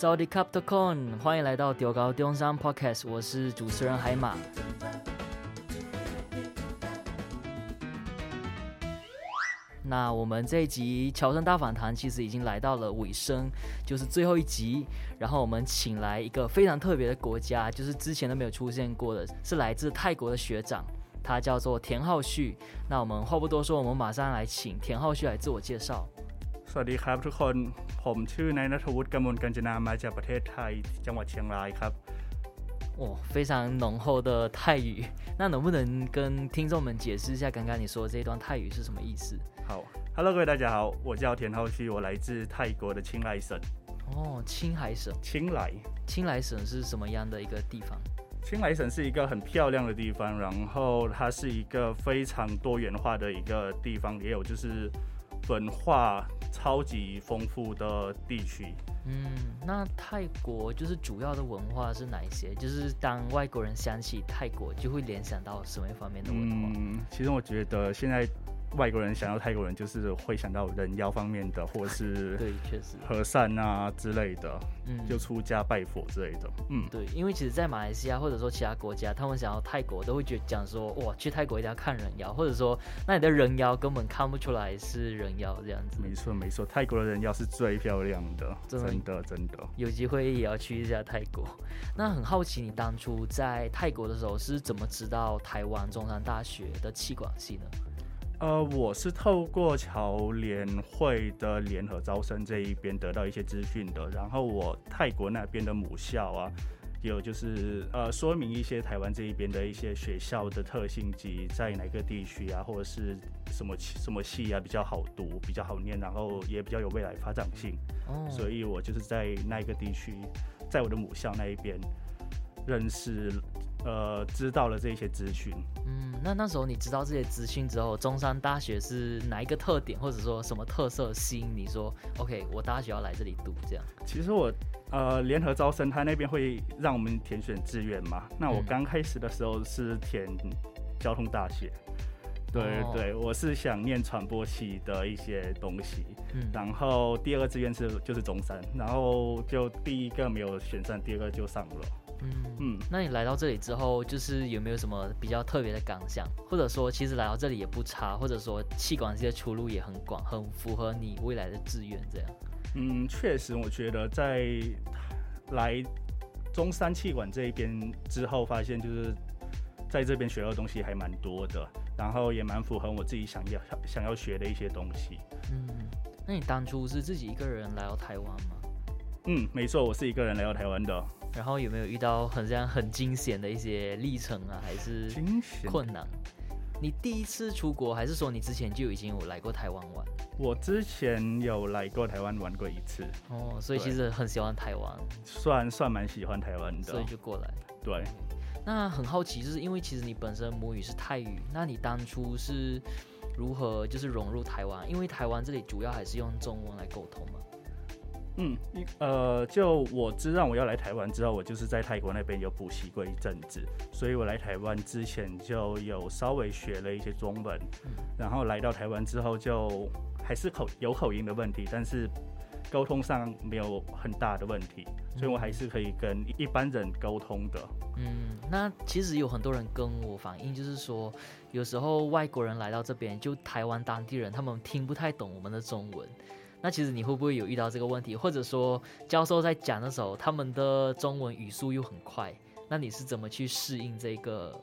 Saudi Cup 的 Con，欢迎来到中猴中山 Podcast，我是主持人海马。那我们这一集乔生大访谈其实已经来到了尾声，就是最后一集。然后我们请来一个非常特别的国家，就是之前都没有出现过的，是来自泰国的学长，他叫做田浩旭。那我们话不多说，我们马上来请田浩旭来自我介绍。 สวัสดีครับทุกคนผมชื่อนายณัฐวุฒิกมลกัญจนามาจากประเทศไทยจังหวัดเชียงรายครับ哦，非常浓厚的泰语，那能不能跟听众们解释一下刚刚你说的这一段泰语是什么意思？好，Hello，各位大家好，我叫田浩旭，我来自泰国的清莱省。哦，清海省。清莱。清莱省是什么样的一个地方？清莱省是一个很漂亮的地方，然后它是一个非常多元化的一个地方，也有就是文化 超级丰富的地区。嗯，那泰国就是主要的文化是哪一些？就是当外国人想起泰国，就会联想到什么方面的文化？嗯，其实我觉得现在。外国人想要泰国人，就是会想到人妖方面的，或是对，确实和善啊之类的，嗯，就出家拜佛之类的，嗯，对，因为其实，在马来西亚或者说其他国家，他们想要泰国，都会觉讲说，哇，去泰国一定要看人妖，或者说，那你的人妖根本看不出来是人妖这样子。没错没错，泰国的人妖是最漂亮的，真的真的，真的。有机会也要去一下泰国。那很好奇，你当初在泰国的时候是怎么知道台湾中山大学的气管系呢？呃，我是透过侨联会的联合招生这一边得到一些资讯的，然后我泰国那边的母校啊，有就是呃说明一些台湾这一边的一些学校的特性及在哪个地区啊，或者是什么什么系啊比较好读、比较好念，然后也比较有未来发展性。哦，所以我就是在那个地区，在我的母校那一边认识。呃，知道了这些资讯。嗯，那那时候你知道这些资讯之后，中山大学是哪一个特点，或者说什么特色吸引你说，OK，我大学要来这里读这样？其实我呃，联合招生他那边会让我们填选志愿嘛。那我刚开始的时候是填交通大学，嗯、对对，我是想念传播系的一些东西。嗯，然后第二个志愿是就是中山，然后就第一个没有选上，第二个就上了。嗯嗯，那你来到这里之后，就是有没有什么比较特别的感想，或者说其实来到这里也不差，或者说气管系的出路也很广，很符合你未来的志愿这样？嗯，确实，我觉得在来中山气管这一边之后，发现就是在这边学到的东西还蛮多的，然后也蛮符合我自己想要想要学的一些东西。嗯，那你当初是自己一个人来到台湾吗？嗯，没错，我是一个人来到台湾的。然后有没有遇到很这样很惊险的一些历程啊？还是困难？你第一次出国，还是说你之前就已经有来过台湾玩？我之前有来过台湾玩过一次。哦，所以其实很喜欢台湾，算算蛮喜欢台湾的，所以就过来。对。那很好奇，就是因为其实你本身母语是泰语，那你当初是如何就是融入台湾？因为台湾这里主要还是用中文来沟通嘛。嗯，呃，就我知道我要来台湾之后，我就是在泰国那边有补习过一阵子，所以我来台湾之前就有稍微学了一些中文，然后来到台湾之后就还是口有口音的问题，但是沟通上没有很大的问题，所以我还是可以跟一般人沟通的。嗯，那其实有很多人跟我反映，就是说有时候外国人来到这边，就台湾当地人他们听不太懂我们的中文。那其实你会不会有遇到这个问题，或者说教授在讲的时候，他们的中文语速又很快，那你是怎么去适应这个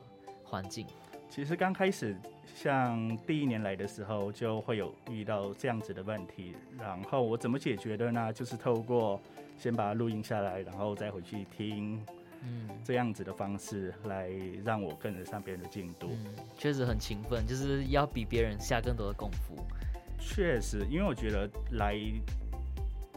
环境？其实刚开始像第一年来的时候，就会有遇到这样子的问题，然后我怎么解决的呢？就是透过先把它录音下来，然后再回去听，嗯，这样子的方式来让我跟得上别人的进度。嗯，确实很勤奋，就是要比别人下更多的功夫。确实，因为我觉得来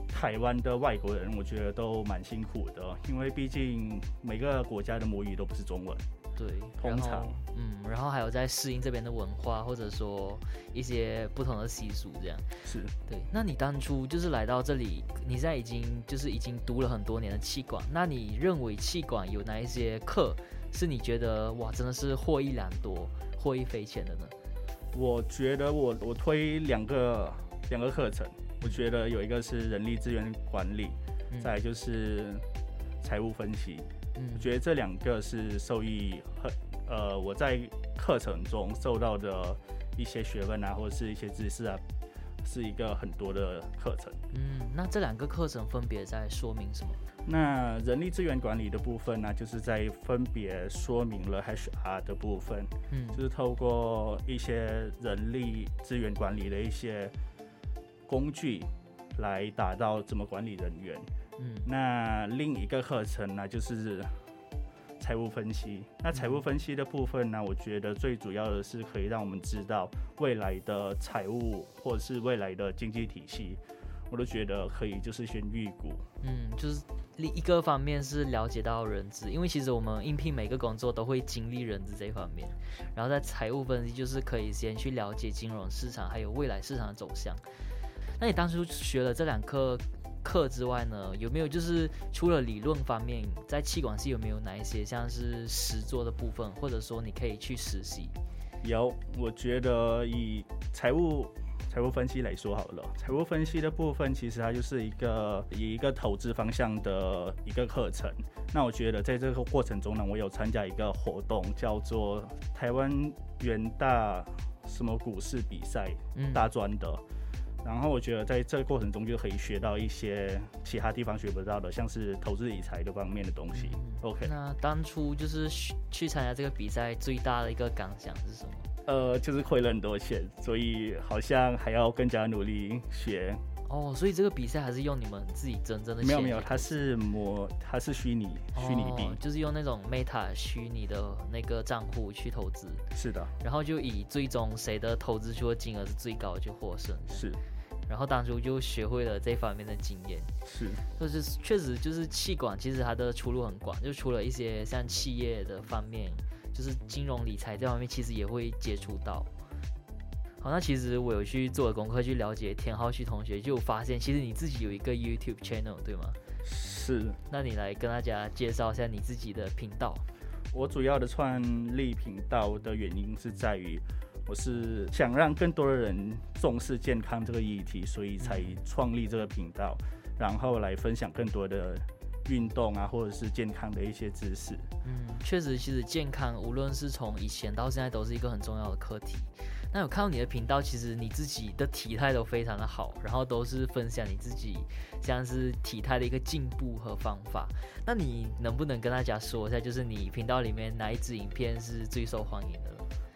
台湾的外国人，我觉得都蛮辛苦的，因为毕竟每个国家的母语都不是中文。对，通常，嗯，然后还有在适应这边的文化，或者说一些不同的习俗，这样。是，对。那你当初就是来到这里，你现在已经就是已经读了很多年的气管，那你认为气管有哪一些课是你觉得哇，真的是获益良多、获益匪浅的呢？我觉得我我推两个两个课程，我觉得有一个是人力资源管理，嗯、再来就是财务分析。嗯，我觉得这两个是受益很呃，我在课程中受到的一些学问啊，或者是一些知识啊，是一个很多的课程。嗯，那这两个课程分别在说明什么？那人力资源管理的部分呢、啊，就是在分别说明了 HR 的部分，嗯，就是透过一些人力资源管理的一些工具来达到怎么管理人员。嗯，那另一个课程呢，就是财务分析。那财务分析的部分呢，我觉得最主要的是可以让我们知道未来的财务或者是未来的经济体系，我都觉得可以，就是先预估。嗯，就是。另一个方面是了解到人资，因为其实我们应聘每个工作都会经历人资这一方面。然后在财务分析，就是可以先去了解金融市场还有未来市场的走向。那你当初学了这两课课之外呢，有没有就是除了理论方面，在气管系有没有哪一些像是实作的部分，或者说你可以去实习？有，我觉得以财务。财务分析来说好了，财务分析的部分其实它就是一个以一个投资方向的一个课程。那我觉得在这个过程中呢，我有参加一个活动，叫做台湾元大什么股市比赛大专的。嗯、然后我觉得在这个过程中就可以学到一些其他地方学不到的，像是投资理财的方面的东西。嗯、OK，那当初就是去参加这个比赛最大的一个感想是什么？呃，就是亏了很多钱，所以好像还要更加努力学。哦，所以这个比赛还是用你们自己真正的？没有没有，它是模，它是虚拟虚拟币，就是用那种 Meta 虚拟的那个账户去投资。是的。然后就以最终谁的投资出的金额是最高就获胜。是。然后当初就学会了这方面的经验。是。就是确实就是气管，其实它的出路很广，就除了一些像企业的方面。就是金融理财这方面，其实也会接触到。好，那其实我有去做功课，去了解田浩旭同学，就发现其实你自己有一个 YouTube channel，对吗？是。那你来跟大家介绍一下你自己的频道。我主要的创立频道的原因是在于，我是想让更多的人重视健康这个议题，所以才创立这个频道，然后来分享更多的。运动啊，或者是健康的一些知识。嗯，确实，其实健康无论是从以前到现在都是一个很重要的课题。那有看到你的频道，其实你自己的体态都非常的好，然后都是分享你自己像是体态的一个进步和方法。那你能不能跟大家说一下，就是你频道里面哪一支影片是最受欢迎的？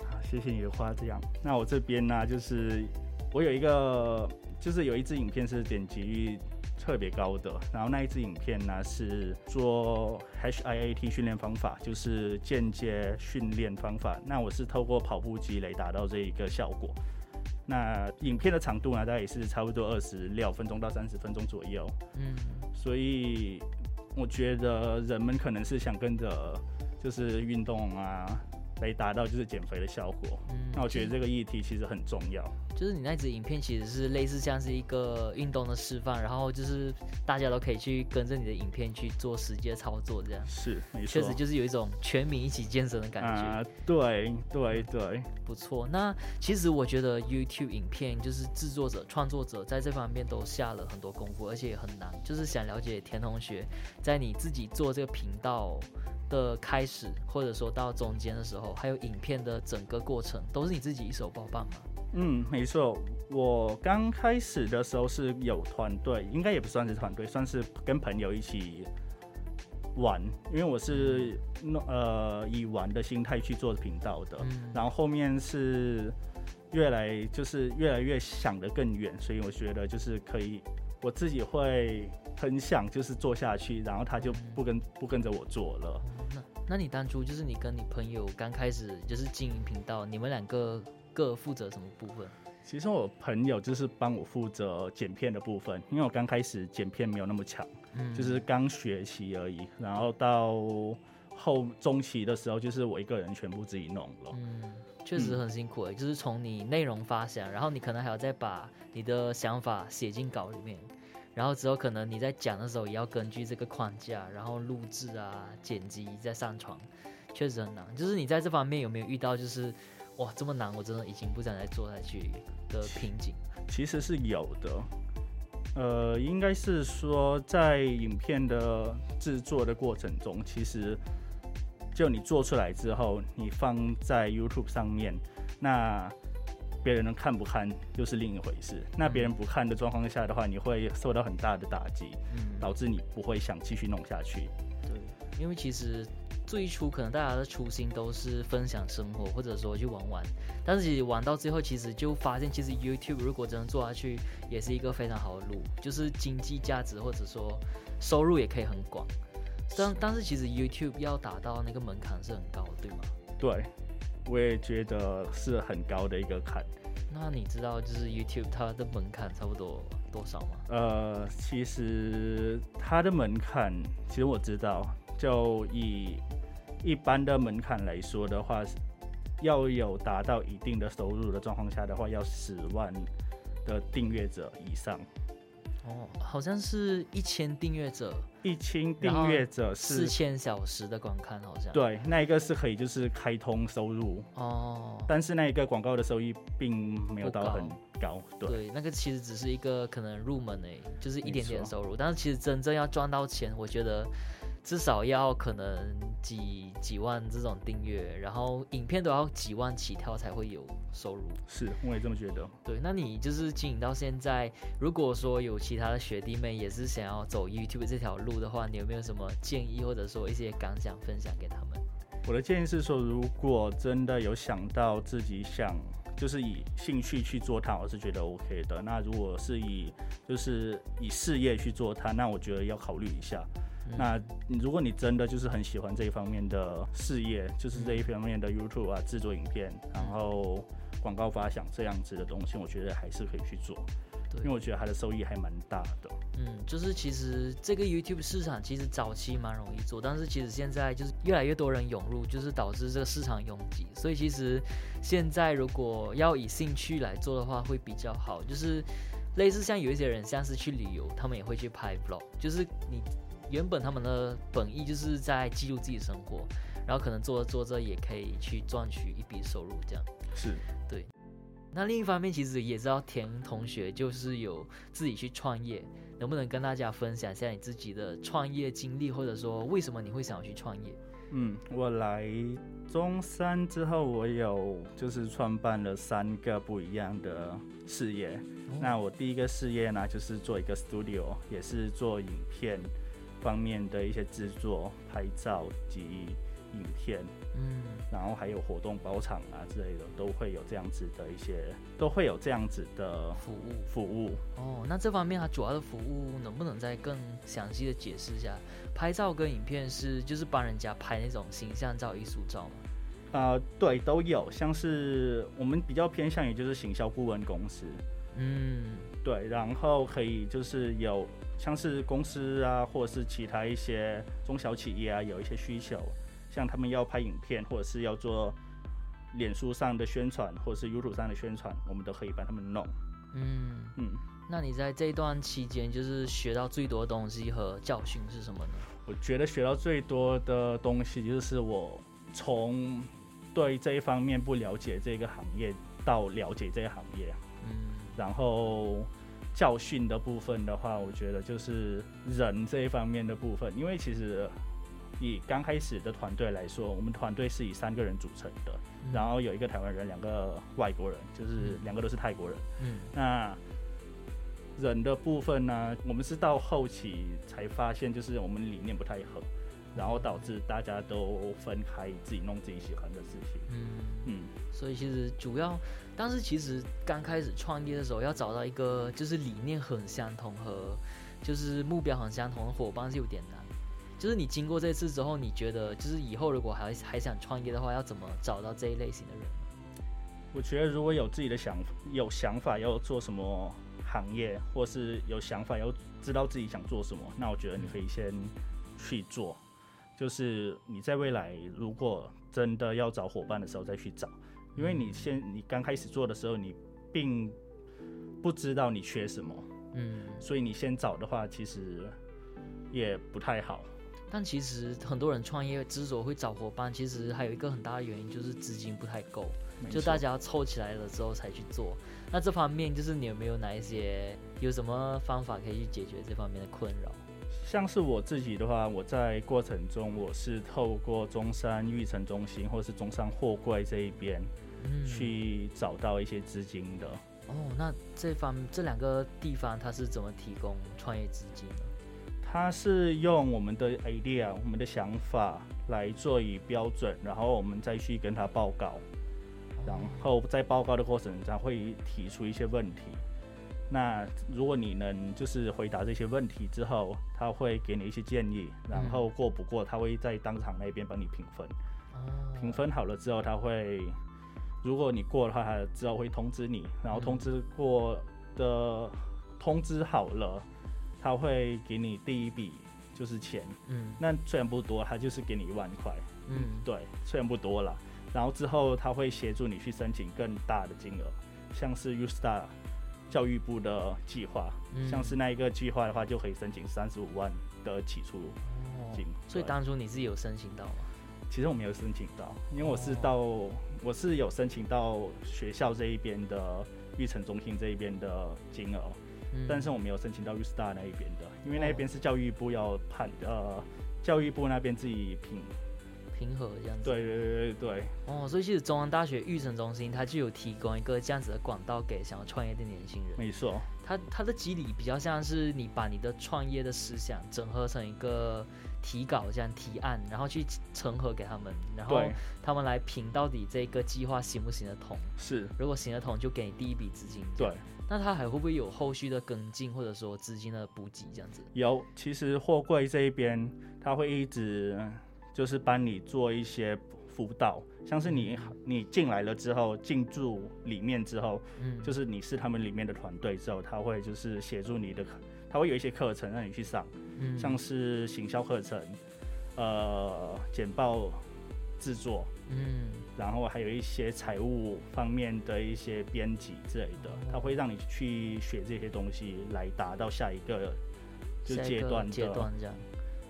好，谢谢你的夸奖。那我这边呢，就是我有一个，就是有一支影片是点击。特别高的，然后那一支影片呢是做 HIAT 训练方法，就是间接训练方法。那我是透过跑步机来达到这一个效果。那影片的长度呢，大概也是差不多二十六分钟到三十分钟左右。嗯，所以我觉得人们可能是想跟着就是运动啊。来达到就是减肥的效果。嗯，那我觉得这个议题其实很重要。就是你那支影片其实是类似像是一个运动的示范，然后就是大家都可以去跟着你的影片去做实际的操作，这样是没错。确实就是有一种全民一起健身的感觉。啊，对对对，不错。那其实我觉得 YouTube 影片就是制作者、创作者在这方面都下了很多功夫，而且也很难。就是想了解田同学，在你自己做这个频道的开始，或者说到中间的时候，还有影片的整个过程，都是你自己一手包办吗？嗯，没错。我刚开始的时候是有团队，应该也不算是团队，算是跟朋友一起玩。因为我是呃以玩的心态去做频道的，嗯，然后后面是越来就是越来越想得更远，所以我觉得就是可以。我自己会很想就是做下去，然后他就不跟不跟着我做了。那那你当初就是你跟你朋友刚开始就是经营频道，你们两个各负责什么部分？其实我朋友就是帮我负责剪片的部分，因为我刚开始剪片没有那么强，嗯，就是刚学习而已。然后到后中期的时候，就是我一个人全部自己弄了。嗯，确实很辛苦诶，就是从你内容发想，然后你可能还要再把你的想法写进稿里面。然后之后可能你在讲的时候也要根据这个框架，然后录制啊、剪辑再上传，确实很难。就是你在这方面有没有遇到就是哇这么难，我真的已经不想再做下去的瓶颈？其实是有的，呃，应该是说在影片的制作的过程中，其实就你做出来之后，你放在 YouTube 上面，那别人能看不看又是另一回事。那别人不看的状况下的话，你会受到很大的打击，嗯，导致你不会想继续弄下去。对，因为其实。最初可能大家的初心都是分享生活，或者说去玩玩，但是玩到最后，其实就发现，其实 YouTube 如果真的做下去，也是一个非常好的路，就是经济价值或者说收入也可以很广。但但是其实 YouTube 要达到那个门槛是很高的，对吗？对，我也觉得是很高的一个坎。那你知道就是 YouTube 它的门槛差不多多少吗？呃，其实它的门槛，其实我知道。就以一般的门槛来说的话，要有达到一定的收入的状况下的话，要十万的订阅者以上。哦，好像是一千订阅者，一千订阅者是四千小时的观看，好像。对，那一个是可以就是开通收入哦，但是那一个广告的收益并没有到很高。对，对，那个其实只是一个可能入门诶，就是一点点收入，但是其实真正要赚到钱，我觉得。至少要可能几几万这种订阅，然后影片都要几万起跳才会有收入。是，我也这么觉得。对，那你就是经营到现在，如果说有其他的学弟妹也是想要走 YouTube 这条路的话，你有没有什么建议或者说一些感想分享给他们？我的建议是说，如果真的有想到自己想就是以兴趣去做它，我是觉得 OK 的。那如果是以就是以事业去做它，那我觉得要考虑一下。那如果你真的就是很喜欢这一方面的事业，就是这一方面的 YouTube 啊，制作影片，然后广告发想这样子的东西，我觉得还是可以去做。对，因为我觉得它的收益还蛮大的。嗯，就是其实这个 YouTube 市场其实早期蛮容易做，但是其实现在就是越来越多人涌入，就是导致这个市场拥挤。所以其实现在如果要以兴趣来做的话，会比较好。就是类似像有一些人像是去旅游，他们也会去拍 Vlog，就是你。原本他们的本意就是在记录自己生活，然后可能做着做着也可以去赚取一笔收入，这样是对。那另一方面，其实也知道田同学就是有自己去创业，能不能跟大家分享一下你自己的创业经历，或者说为什么你会想要去创业？嗯，我来中山之后，我有就是创办了三个不一样的事业。哦。那我第一个事业呢，就是做一个 studio，也是做影片。方面的一些制作、拍照及影片，嗯，然后还有活动包场啊之类的，都会有这样子的一些，都会有这样子的服务服务。哦，那这方面它主要的服务能不能再更详细的解释一下？拍照跟影片是就是帮人家拍那种形象照、艺术照吗？啊、呃，对，都有，像是我们比较偏向于就是行销顾问公司，嗯，对，然后可以就是有。像是公司啊，或者是其他一些中小企业啊，有一些需求，像他们要拍影片，或者是要做脸书上的宣传，或者是 YouTube 上的宣传，我们都可以帮他们弄。嗯嗯，那你在这一段期间，就是学到最多的东西和教训是什么呢？我觉得学到最多的东西，就是我从对这一方面不了解这个行业，到了解这个行业。嗯，然后。教训的部分的话，我觉得就是人这一方面的部分，因为其实以刚开始的团队来说，我们团队是以三个人组成的，嗯、然后有一个台湾人，两个外国人，就是两个都是泰国人。嗯，那人的部分呢，我们是到后期才发现，就是我们理念不太合。然后导致大家都分开，自己弄自己喜欢的事情。嗯嗯，所以其实主要，但是其实刚开始创业的时候，要找到一个就是理念很相同和就是目标很相同的伙伴是有点难。就是你经过这次之后，你觉得就是以后如果还还想创业的话，要怎么找到这一类型的人？我觉得如果有自己的想有想法要做什么行业，或是有想法要知道自己想做什么，那我觉得你可以先去做。就是你在未来如果真的要找伙伴的时候再去找，因为你先你刚开始做的时候你并不知道你缺什么，嗯，所以你先找的话其实也不太好。但其实很多人创业之所以会找伙伴，其实还有一个很大的原因就是资金不太够。就大家凑起来了之后才去做。那这方面就是你有没有哪一些有什么方法可以去解决这方面的困扰？像是我自己的话，我在过程中我是透过中山育成中心或是中山货柜这一边，嗯，去找到一些资金的。哦，那这方这两个地方它是怎么提供创业资金的？它是用我们的 idea，我们的想法来做以标准，然后我们再去跟他报告，然后在报告的过程中会提出一些问题。那如果你能就是回答这些问题之后，他会给你一些建议，然后过不过，他会在当场那边帮你评分。评分好了之后，他会，如果你过的话，他之后会通知你，然后通知过的通知好了，他会给你第一笔就是钱。嗯，那虽然不多，他就是给你一万块。嗯，对，虽然不多了，然后之后他会协助你去申请更大的金额，像是 U Star。教育部的计划，嗯，像是那一个计划的话，就可以申请三十五万的起初金。哦。所以当初你是有申请到吗？其实我没有申请到，因为我是到，哦，我是有申请到学校这一边的育成中心这一边的金额，嗯，但是我没有申请到 U Star 那一边的，因为那一边是教育部要判，呃，教育部那边自己评。评核这样子，对对对对对。哦，所以其实中央大学育成中心它就有提供一个这样子的管道给想要创业的年轻人。没错，它它的机理比较像是你把你的创业的思想整合成一个提稿这样提案，然后去呈核给他们，然后他们来评到底这个计划行不行得通。是，如果行得通，就给你第一笔资金。对，那他还会不会有后续的跟进，或者说资金的补给这样子？有，其实货柜这一边他会一直。就是帮你做一些辅导，像是你你进来了之后，进驻里面之后，嗯，就是你是他们里面的团队之后，他会就是协助你的，他会有一些课程让你去上，嗯，像是行销课程，呃，简报制作，嗯，然后还有一些财务方面的一些编辑之类的，它会让你去学这些东西，来达到下一个就阶段阶段这样。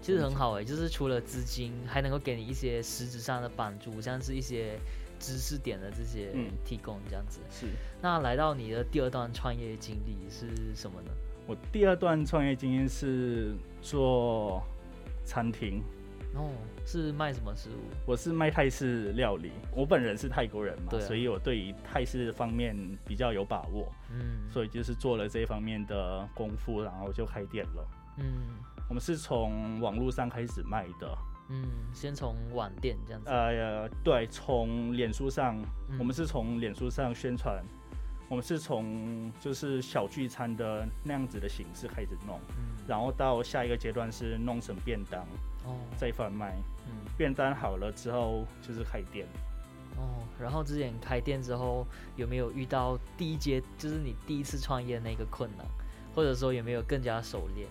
其实很好哎、欸，就是除了资金，还能够给你一些实质上的帮助，像是一些知识点的这些提供这样子。嗯、是。那来到你的第二段创业经历是什么呢？我第二段创业经验是做餐厅。哦，是卖什么食物？我是卖泰式料理。我本人是泰国人嘛，啊、所以我对于泰式方面比较有把握。嗯。所以就是做了这一方面的功夫，然后就开店了。嗯。我们是从网络上开始卖的，嗯，先从网店这样子。呃，对，从脸书上，嗯、我们是从脸书上宣传，我们是从就是小聚餐的那样子的形式开始弄，嗯，然后到下一个阶段是弄成便当，哦，再贩卖，嗯，便当好了之后就是开店，哦，然后之前开店之后有没有遇到第一阶，就是你第一次创业那个困难，或者说有没有更加熟练？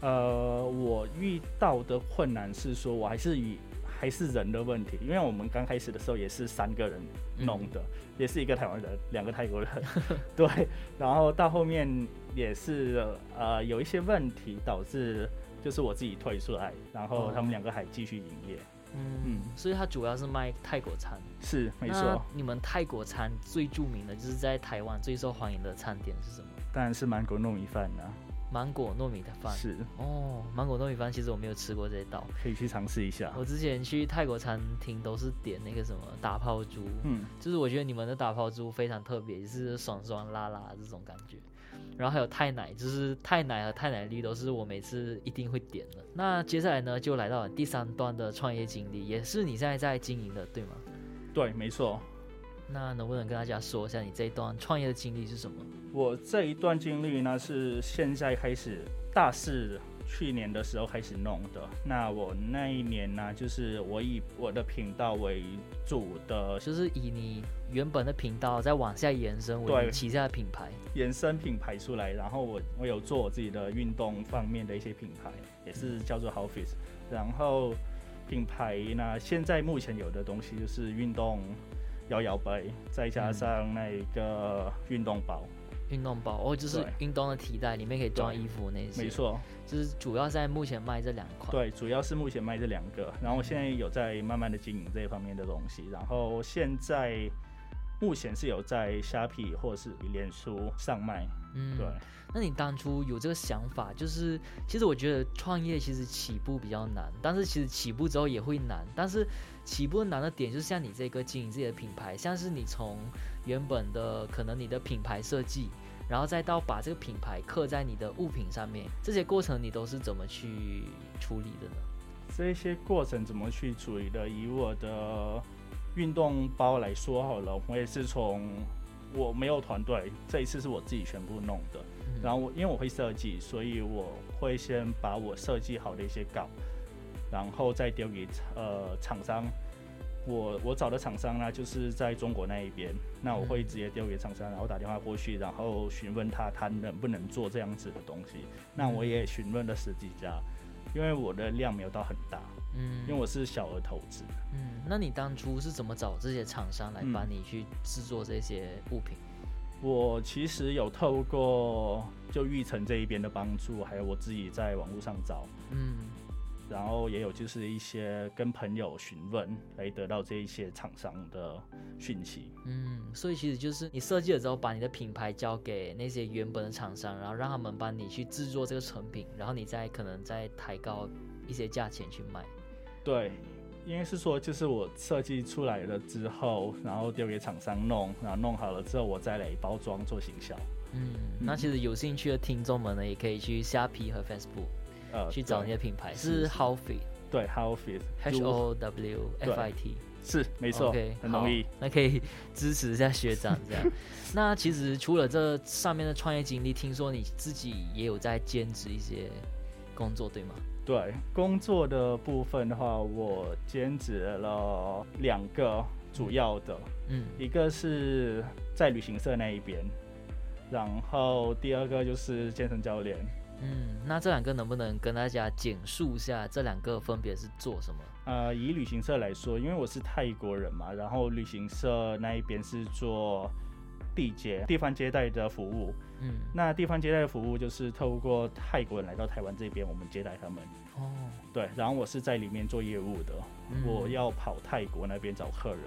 呃，我遇到的困难是说，我还是以还是人的问题，因为我们刚开始的时候也是三个人弄的，嗯、也是一个台湾人，两个泰国人，对，然后到后面也是呃有一些问题导致就是我自己退出来，然后他们两个还继续营业，嗯嗯，所以它主要是卖泰国餐，是没错。你们泰国餐最著名的就是在台湾最受欢迎的餐点是什么？当然是芒果糯米饭啊。芒果糯米的饭是哦，芒果糯米饭其实我没有吃过这一道，可以去尝试一下。我之前去泰国餐厅都是点那个什么打泡猪，嗯，就是我觉得你们的打泡猪非常特别，就是爽爽辣辣这种感觉。然后还有太奶，就是太奶和太奶绿都是我每次一定会点的。那接下来呢，就来到了第三段的创业经历，也是你现在在经营的，对吗？对，没错。那能不能跟大家说一下你这一段创业的经历是什么？我这一段经历呢，是现在开始大四，去年的时候开始弄的。那我那一年呢，就是我以我的频道为主的，就是以你原本的频道再往下延伸为旗下的品牌，延伸品牌出来。然后我我有做我自己的运动方面的一些品牌，也是叫做 Howfit。然后品牌呢，现在目前有的东西就是运动。摇摇杯，再加上那个运动包，运动包哦，就是运动的提袋，里面可以装衣服那些。没错，就是主要在目前卖这两款。对，主要是目前卖这两个，然后现在有在慢慢的经营这一方面的东西。然后现在目前是有在虾皮或者是脸书上卖。嗯，对。那你当初有这个想法，就是其实我觉得创业其实起步比较难，但是其实起步之后也会难。但是起步难的点就是像你这个经营自己的品牌，像是你从原本的可能你的品牌设计，然后再到把这个品牌刻在你的物品上面，这些过程你都是怎么去处理的呢？这些过程怎么去处理的？以我的运动包来说好了，我也是从我没有团队，这一次是我自己全部弄的。然后我因为我会设计，所以我会先把我设计好的一些稿，然后再丢给呃厂商。我我找的厂商呢，就是在中国那一边。那我会直接丢给厂商，然后打电话过去，然后询问他他能不能做这样子的东西。那我也询问了十几家，因为我的量没有到很大，嗯，因为我是小额投资。嗯，那你当初是怎么找这些厂商来帮你去制作这些物品？我其实有透过就玉成这一边的帮助，还有我自己在网络上找，嗯，然后也有就是一些跟朋友询问来得到这一些厂商的讯息，嗯，所以其实就是你设计了之后，把你的品牌交给那些原本的厂商，然后让他们帮你去制作这个成品，然后你再可能再抬高一些价钱去卖，对。应该是说，就是我设计出来了之后，然后丢给厂商弄，然后弄好了之后，我再来包装做行销。嗯，那其实有兴趣的听众们呢，也可以去虾皮和 Facebook，呃，去找那些品牌，是 How Fit，对，How Fit，H O W F I T，是没错，okay, 很容易。那可以支持一下学长这样。那其实除了这上面的创业经历，听说你自己也有在兼职一些工作，对吗？对工作的部分的话，我兼职了两个主要的，嗯，一个是在旅行社那一边，然后第二个就是健身教练。嗯，那这两个能不能跟大家简述一下这两个分别是做什么？呃，以旅行社来说，因为我是泰国人嘛，然后旅行社那一边是做地接地方接待的服务。嗯，那地方接待的服务就是透过泰国人来到台湾这边，我们接待他们。哦，对，然后我是在里面做业务的，嗯、我要跑泰国那边找客人。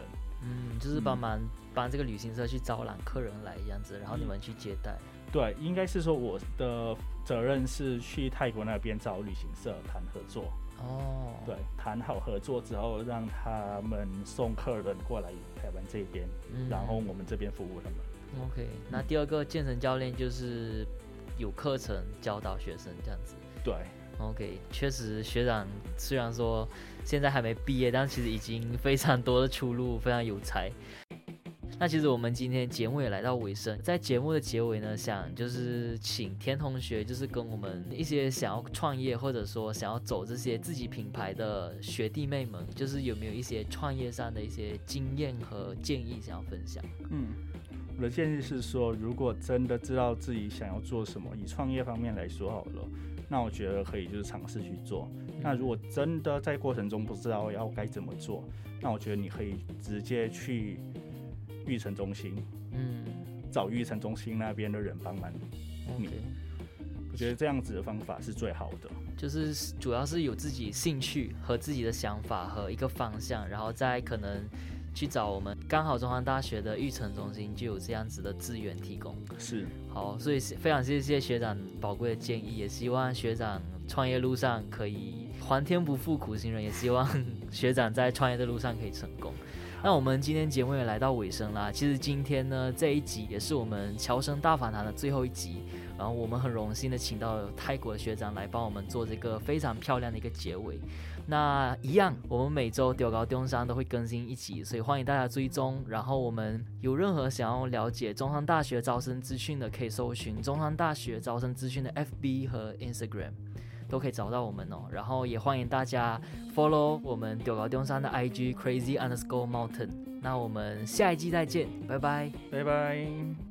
嗯，就是帮忙帮这个旅行社去招揽客人来这样子，然后你们去接待。对，应该是说我的责任是去泰国那边找旅行社谈合作。哦，对，谈好合作之后，让他们送客人过来台湾这边，嗯、然后我们这边服务他们。OK，那第二个健身教练就是有课程教导学生这样子。对，OK，确实学长虽然说现在还没毕业，但其实已经非常多的出路，非常有才。那其实我们今天节目也来到尾声，在节目的结尾呢，想就是请田同学，就是跟我们一些想要创业或者说想要走这些自己品牌的学弟妹们，就是有没有一些创业上的一些经验和建议想要分享？嗯。我的建议是说，如果真的知道自己想要做什么，以创业方面来说好了，那我觉得可以就是尝试去做。那如果真的在过程中不知道要该怎么做，那我觉得你可以直接去育成中心，嗯，找育成中心那边的人帮忙你。我觉得这样子的方法是最好的，就是主要是有自己兴趣和自己的想法和一个方向，然后再可能。去找我们，刚好中山大学的育成中心就有这样子的资源提供。是，好，所以非常谢谢学长宝贵的建议，也希望学长创业路上可以皇天不负苦心人，也希望学长在创业的路上可以成功。那我们今天节目也来到尾声啦，其实今天呢这一集也是我们侨生大访谈的最后一集。然后我们很荣幸的请到泰国的学长来帮我们做这个非常漂亮的一个结尾。那一样，我们每周丢高中山都会更新一集，所以欢迎大家追踪。然后我们有任何想要了解中山大学招生资讯的，可以搜寻中山大学招生资讯的 FB 和 Instagram，都可以找到我们哦。然后也欢迎大家 follow 我们中猴中山的 IG Crazy Underscore Mountain。那我们下一季再见，拜拜，拜拜。